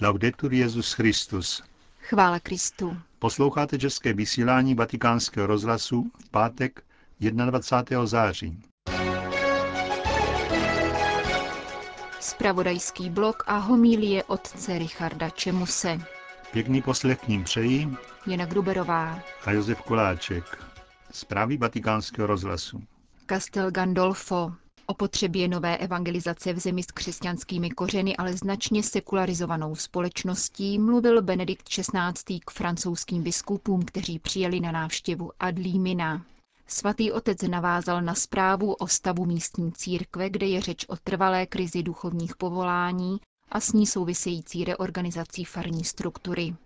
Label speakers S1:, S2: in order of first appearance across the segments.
S1: Laudetur Jezus Christus.
S2: Chvála Kristu.
S1: Posloucháte české vysílání Vatikánského rozhlasu v pátek 21. září.
S2: Spravodajský blok a homílie otce Richarda Čemuse.
S1: Pěkný poslech k ním přejí
S2: Jana Gruberová.
S1: a Josef Koláček. Zprávy Vatikánského rozhlasu.
S2: Castel Gandolfo. O potřebě nové evangelizace v zemi s křesťanskými kořeny, ale značně sekularizovanou společností, mluvil Benedikt XVI. k francouzským biskupům, kteří přijeli na návštěvu Adlímina. Svatý otec navázal na zprávu o stavu místní církve, kde je řeč o trvalé krizi duchovních povolání a s ní související reorganizací farní struktury.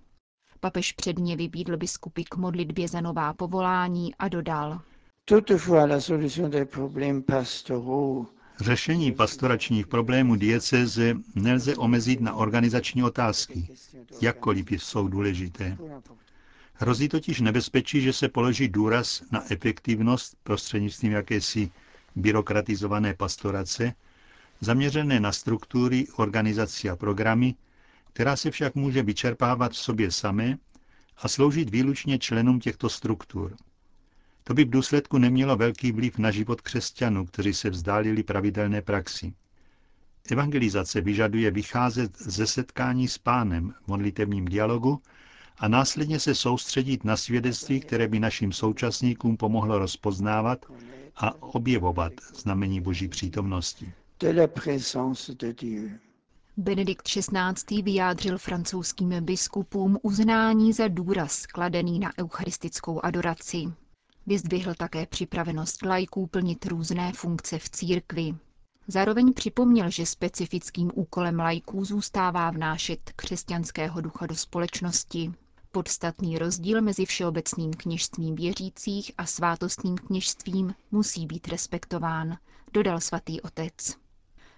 S2: Papež předně vybídl biskupy k modlitbě za nová povolání a dodal.
S1: Řešení pastoračních problémů diecéze nelze omezit na organizační otázky, jakkoliv jsou důležité. Hrozí totiž nebezpečí, že se položí důraz na efektivnost prostřednictvím jakési byrokratizované pastorace, zaměřené na struktury, organizaci a programy, která se však může vyčerpávat v sobě samé a sloužit výlučně členům těchto struktur. To by v důsledku nemělo velký vliv na život křesťanů, kteří se vzdálili pravidelné praxi. Evangelizace vyžaduje vycházet ze setkání s pánem v modlitevním dialogu a následně se soustředit na svědectví, které by našim současníkům pomohlo rozpoznávat a objevovat znamení Boží přítomnosti.
S2: Benedikt XVI. vyjádřil francouzským biskupům uznání za důraz kladený na eucharistickou adoraci. Vyzdvihl také připravenost lajků plnit různé funkce v církvi. Zároveň připomněl, že specifickým úkolem lajků zůstává vnášet křesťanského ducha do společnosti. Podstatný rozdíl mezi všeobecným kněžstvím věřících a svátostním kněžstvím musí být respektován, dodal svatý otec.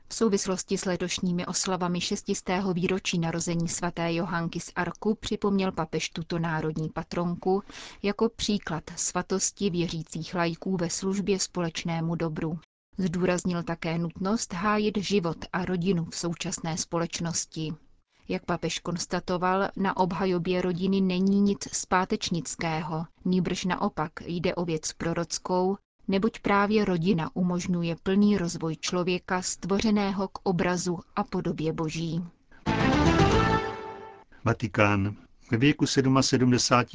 S2: V souvislosti s letošními oslavami šestistého výročí narození svaté Johanky z Arku připomněl papež tuto národní patronku jako příklad svatosti věřících lajků ve službě společnému dobru. Zdůraznil také nutnost hájit život a rodinu v současné společnosti. Jak papež konstatoval, na obhajobě rodiny není nic zpátečnického, nýbrž naopak jde o věc prorockou, neboť právě rodina umožňuje plný rozvoj člověka stvořeného k obrazu a podobě boží.
S1: Vatikán. Ve věku 77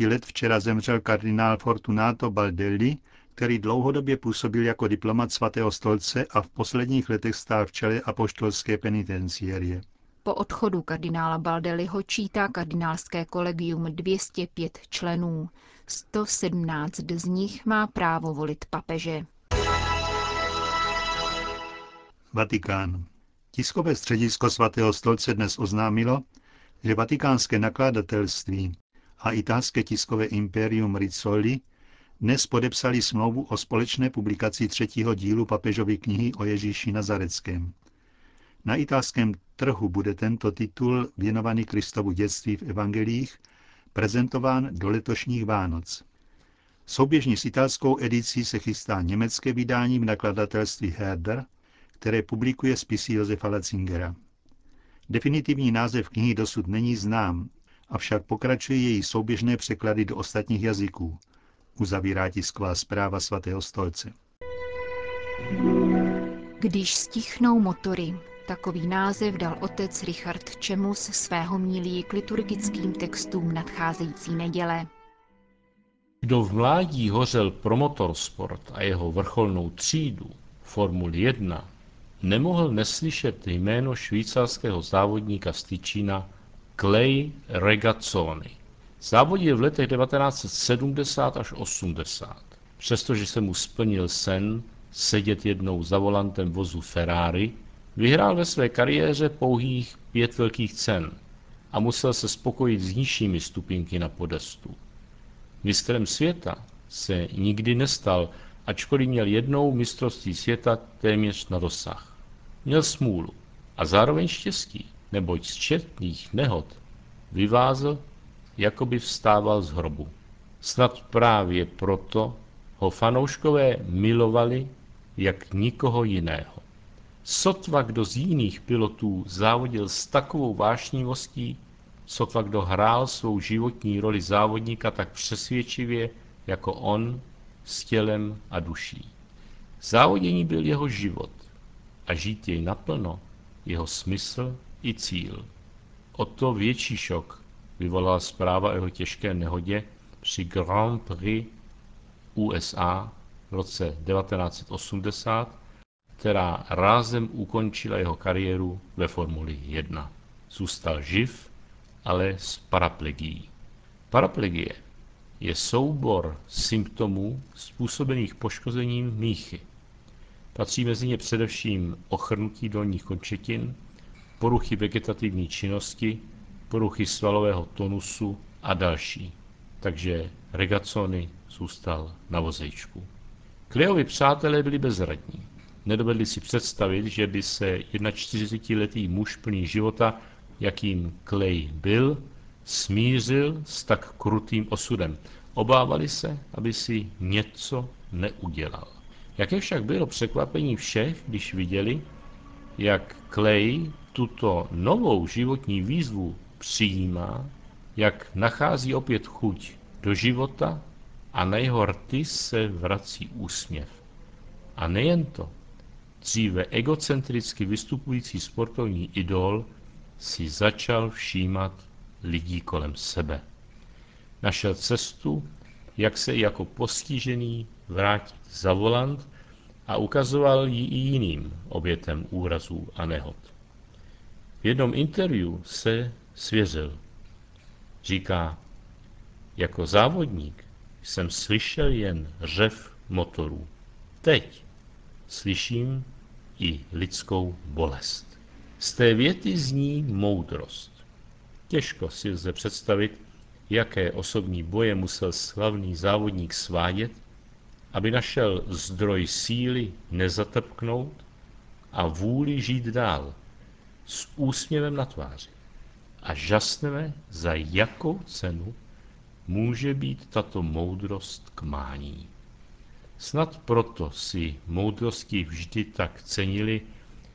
S1: let včera zemřel kardinál Fortunato Baldelli, který dlouhodobě působil jako diplomat svatého stolce a v posledních letech stál v čele apoštolské penitenciérie.
S2: Po odchodu kardinála Baldelliho čítá kardinálské kolegium 205 členů. 117 z nich má právo volit papeže.
S1: Vatikán. Tiskové středisko svatého stolce dnes oznámilo, že vatikánské nakladatelství a italské tiskové impérium Rizzoli dnes podepsali smlouvu o společné publikaci třetího dílu papežovy knihy o Ježíši Nazareckém. Na italském trhu bude tento titul věnovaný Kristovu dětství v evangelích prezentován do letošních Vánoc. Souběžně s italskou edicí se chystá německé vydání v nakladatelství Herder, které publikuje spisy Josefa Latzingera. Definitivní název knihy dosud není znám, avšak pokračuje její souběžné překlady do ostatních jazyků, uzavírá tisková zpráva svatého stolce.
S2: Když stichnou motory, takový název dal otec Richard Čemus svého mílí k liturgickým textům nadcházející neděle.
S3: Kdo v mládí hořel pro motorsport a jeho vrcholnou třídu, Formuli 1, nemohl neslyšet jméno švýcarského závodníka z Tyčína Clay Regazzoni. Závodil v letech 1970 až 80. Přestože se mu splnil sen sedět jednou za volantem vozu Ferrari, vyhrál ve své kariéře pouhých pět velkých cen a musel se spokojit s nižšími stupinky na podestu. Mistrem světa se nikdy nestal, ačkoliv měl jednou mistrovství světa téměř na dosah. Měl smůlu a zároveň štěstí, neboť z četných nehod vyvázl, jako by vstával z hrobu. Snad právě proto ho fanouškové milovali jak nikoho jiného. Sotva kdo z jiných pilotů závodil s takovou vášnivostí, sotva kdo hrál svou životní roli závodníka tak přesvědčivě jako on s tělem a duší. Závodění byl jeho život a žít jej naplno jeho smysl i cíl. O to větší šok vyvolala zpráva o jeho těžké nehodě při Grand Prix USA v roce 1980, která rázem ukončila jeho kariéru ve Formuli 1. Zůstal živ, ale s paraplegií. Paraplegie je soubor symptomů způsobených poškozením míchy. Patří mezi ně především ochrnutí dolních končetin, poruchy vegetativní činnosti, poruchy svalového tonusu a další. Takže Regazzoni zůstal na vozejčku. Kleovi přátelé byli bezradní. Nedovedli si představit, že by se 41-letý muž plný života, jakým Clay byl, smířil s tak krutým osudem. Obávali se, aby si něco neudělal. Jaké však bylo překvapení všech, když viděli, jak Clay tuto novou životní výzvu přijímá, jak nachází opět chuť do života a na jeho rty se vrací úsměv. A nejen to, dříve egocentricky vystupující sportovní idol si začal všímat lidí kolem sebe. Našel cestu, jak se jako postižený vrátit za volant a ukazoval ji i jiným obětem úrazů a nehod. V jednom interview se svěřil. Říká, jako závodník jsem slyšel jen řev motorů. Teď slyším i lidskou bolest. Z té věty zní moudrost. Těžko si lze představit, jaké osobní boje musel slavný závodník svádět, aby našel zdroj síly nezatrpknout a vůli žít dál s úsměvem na tváři. A žasneme, za jakou cenu může být tato moudrost k mání. Snad proto si moudrosti vždy tak cenili,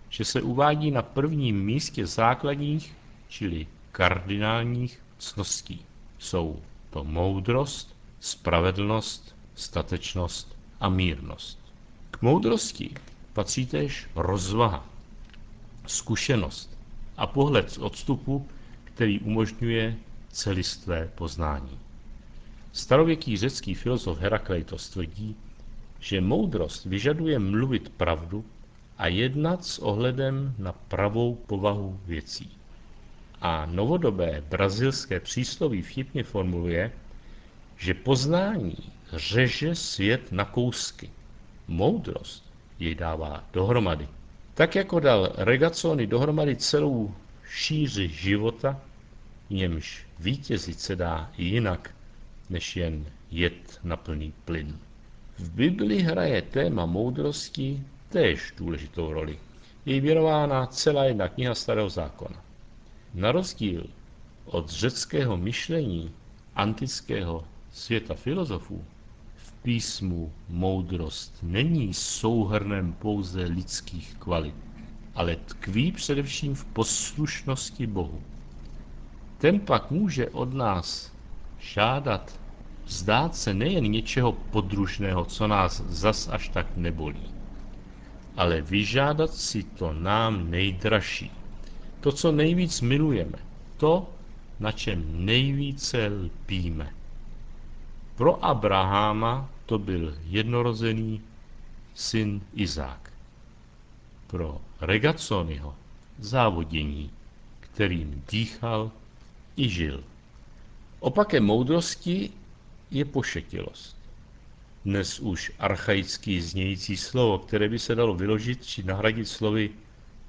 S3: že se uvádí na prvním místě základních, čili kardinálních cností. Jsou to moudrost, spravedlnost, statečnost a mírnost. K moudrosti patří též rozvaha, zkušenost a pohled z odstupu, který umožňuje celistvé poznání. Starověký řecký filozof Herakleitos tvrdí, že moudrost vyžaduje mluvit pravdu a jednat s ohledem na pravou povahu věcí. A novodobé brazilské přísloví vtipně formuluje, že poznání řeže svět na kousky. Moudrost jej dává dohromady. Tak jako dal Regazzoni dohromady celou šíři života, němž vítězit se dá jinak, než jen jet na plný plyn. V Bibli hraje téma moudrosti též důležitou roli. Je věnována celá jedna kniha Starého zákona. Na rozdíl od řeckého myšlení antického světa filozofů, v písmu moudrost není souhrnem pouze lidských kvalit, ale tkví především v poslušnosti Bohu. Ten pak může od nás žádat vzdát se nejen něčeho podružného, co nás zas až tak nebolí, ale vyžádat si to nám nejdražší, to, co nejvíc milujeme, to, na čem nejvíce lpíme. Pro Abraháma to byl jednorozený syn Izák. Pro Regazzoniho závodění, kterým dýchal i žil. Opakem moudrosti je pošetilost. Dnes už archaický znějící slovo, které by se dalo vyložit či nahradit slovy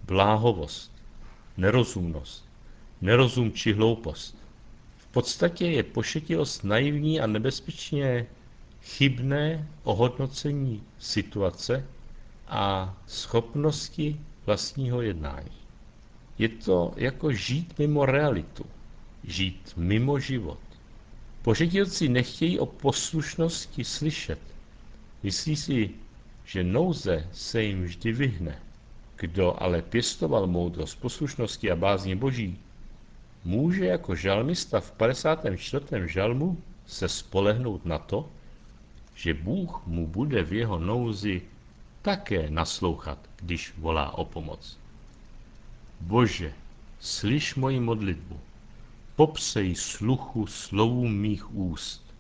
S3: bláhovost, nerozumnost, nerozum či hloupost. V podstatě je pošetilost naivní a nebezpečně chybné ohodnocení situace a schopnosti vlastního jednání. Je to jako žít mimo realitu, žít mimo život. Pošetilci nechtějí o poslušnosti slyšet. Myslí si, že nouze se jim vždy vyhne. Kdo ale pěstoval moudrost poslušnosti a bázně boží, může jako žalmista v 54. žalmu se spolehnout na to, že Bůh mu bude v jeho nouzi také naslouchat, když volá o pomoc. Bože, slyš moji modlitbu, popsej sluchu slovům mých úst.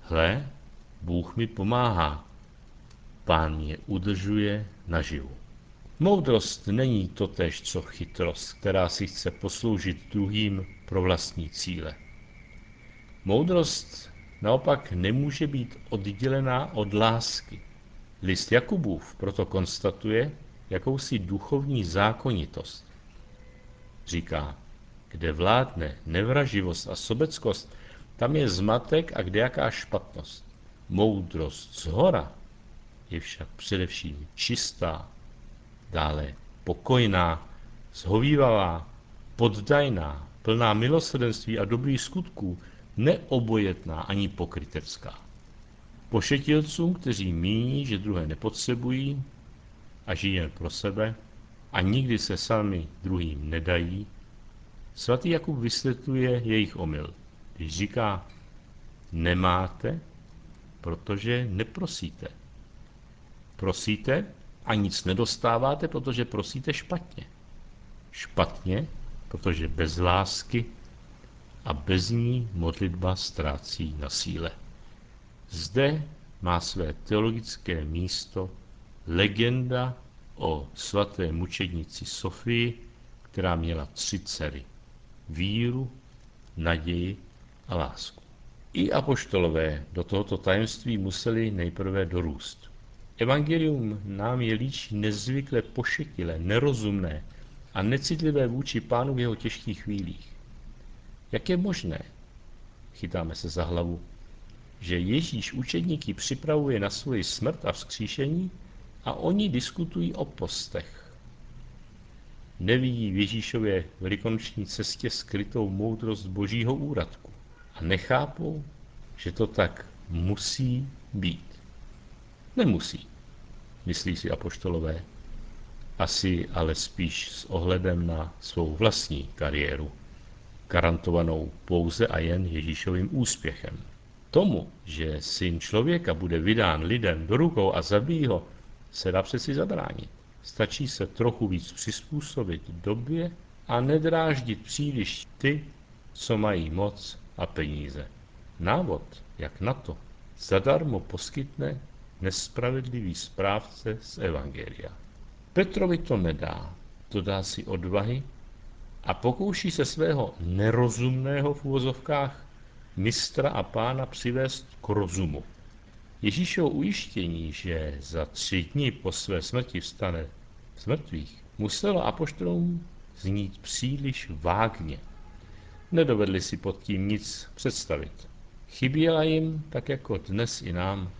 S3: Hle, Bůh mi pomáhá, pán mě udržuje naživu. Moudrost není totéž co chytrost, která si chce posloužit druhým pro vlastní cíle. Moudrost naopak nemůže být oddělená od lásky. List Jakubův proto konstatuje jakousi duchovní zákonitost. Říká, kde vládne nevraživost a sobeckost, tam je zmatek a kdejaká špatnost. Moudrost z hora je však především čistá, dále pokojná, zhovývavá, poddajná, plná milosrdenství a dobrých skutků, neobojetná ani pokrytecká. Pošetilcům, kteří míní, že druhé nepotřebují a žijí jen pro sebe a nikdy se sami druhým nedají, svatý Jakub vysvětluje jejich omyl, když říká, nemáte, protože neprosíte. Prosíte a nic nedostáváte, protože prosíte špatně. Špatně, protože bez lásky a bez ní modlitba ztrácí na síle. Zde má své teologické místo legenda o svaté mučednici Sofii, která měla tři dcery. Víru, naději a lásku. I apoštolové do tohoto tajemství museli nejprve dorůst. Evangelium nám je líčí nezvykle pošetilé, nerozumné a necitlivé vůči pánu v jeho těžkých chvílích. Jak je možné, chytáme se za hlavu, že Ježíš učedníky připravuje na svoji smrt a vzkříšení a oni diskutují o postech. Nevidí v Ježíšově velikonoční cestě skrytou moudrost božího úradku a nechápou, že to tak musí být. Nemusí, myslí si apoštolové. Asi ale spíš s ohledem na svou vlastní kariéru garantovanou pouze a jen Ježíšovým úspěchem. Tomu, že syn člověka bude vydán lidem do rukou a zabíjí ho, se dá přeci zabránit. Stačí se trochu víc přizpůsobit době a nedráždit příliš ty, co mají moc a peníze. Návod, jak na to, zadarmo poskytne nespravedlivý správce z Evangelia. Petrovi to nedá, to dá si odvahy a pokouší se svého nerozumného v úvozovkách mistra a pána přivést k rozumu. Ježíšovo ujištění, že za tři dny po své smrti vstane z mrtvých, muselo apoštolům znít příliš vágně. Nedovedli si pod tím nic představit. Chyběla jim, tak jako dnes i nám,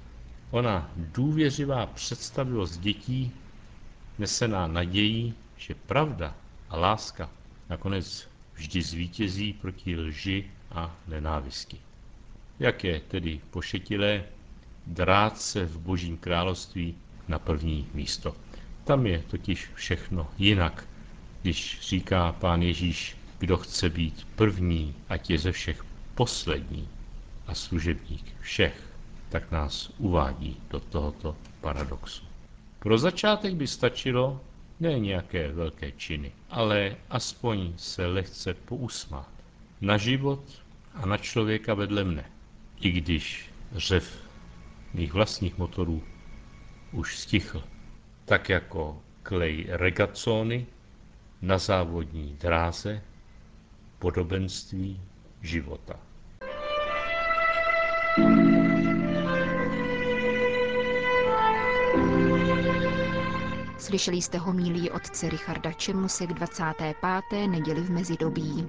S3: ona důvěřivá představivost dětí, nesená nadějí, že pravda a láska nakonec vždy zvítězí proti lži a nenávisti. Jak je tedy pošetilé drát se v božím království na první místo. Tam je totiž všechno jinak, když říká pán Ježíš, kdo chce být první, ať je ze všech poslední a služebník všech, tak nás uvádí do tohoto paradoxu. Pro začátek by stačilo, ne nějaké velké činy, ale aspoň se lehce pousmát. Na život a na člověka vedle mne. I když řev mých vlastních motorů už stichl. Tak jako klej regazzony na závodní dráze podobenství života.
S2: Slyšeli jste homílí otce Richarda Čemuse k 25. neděli v mezidobí.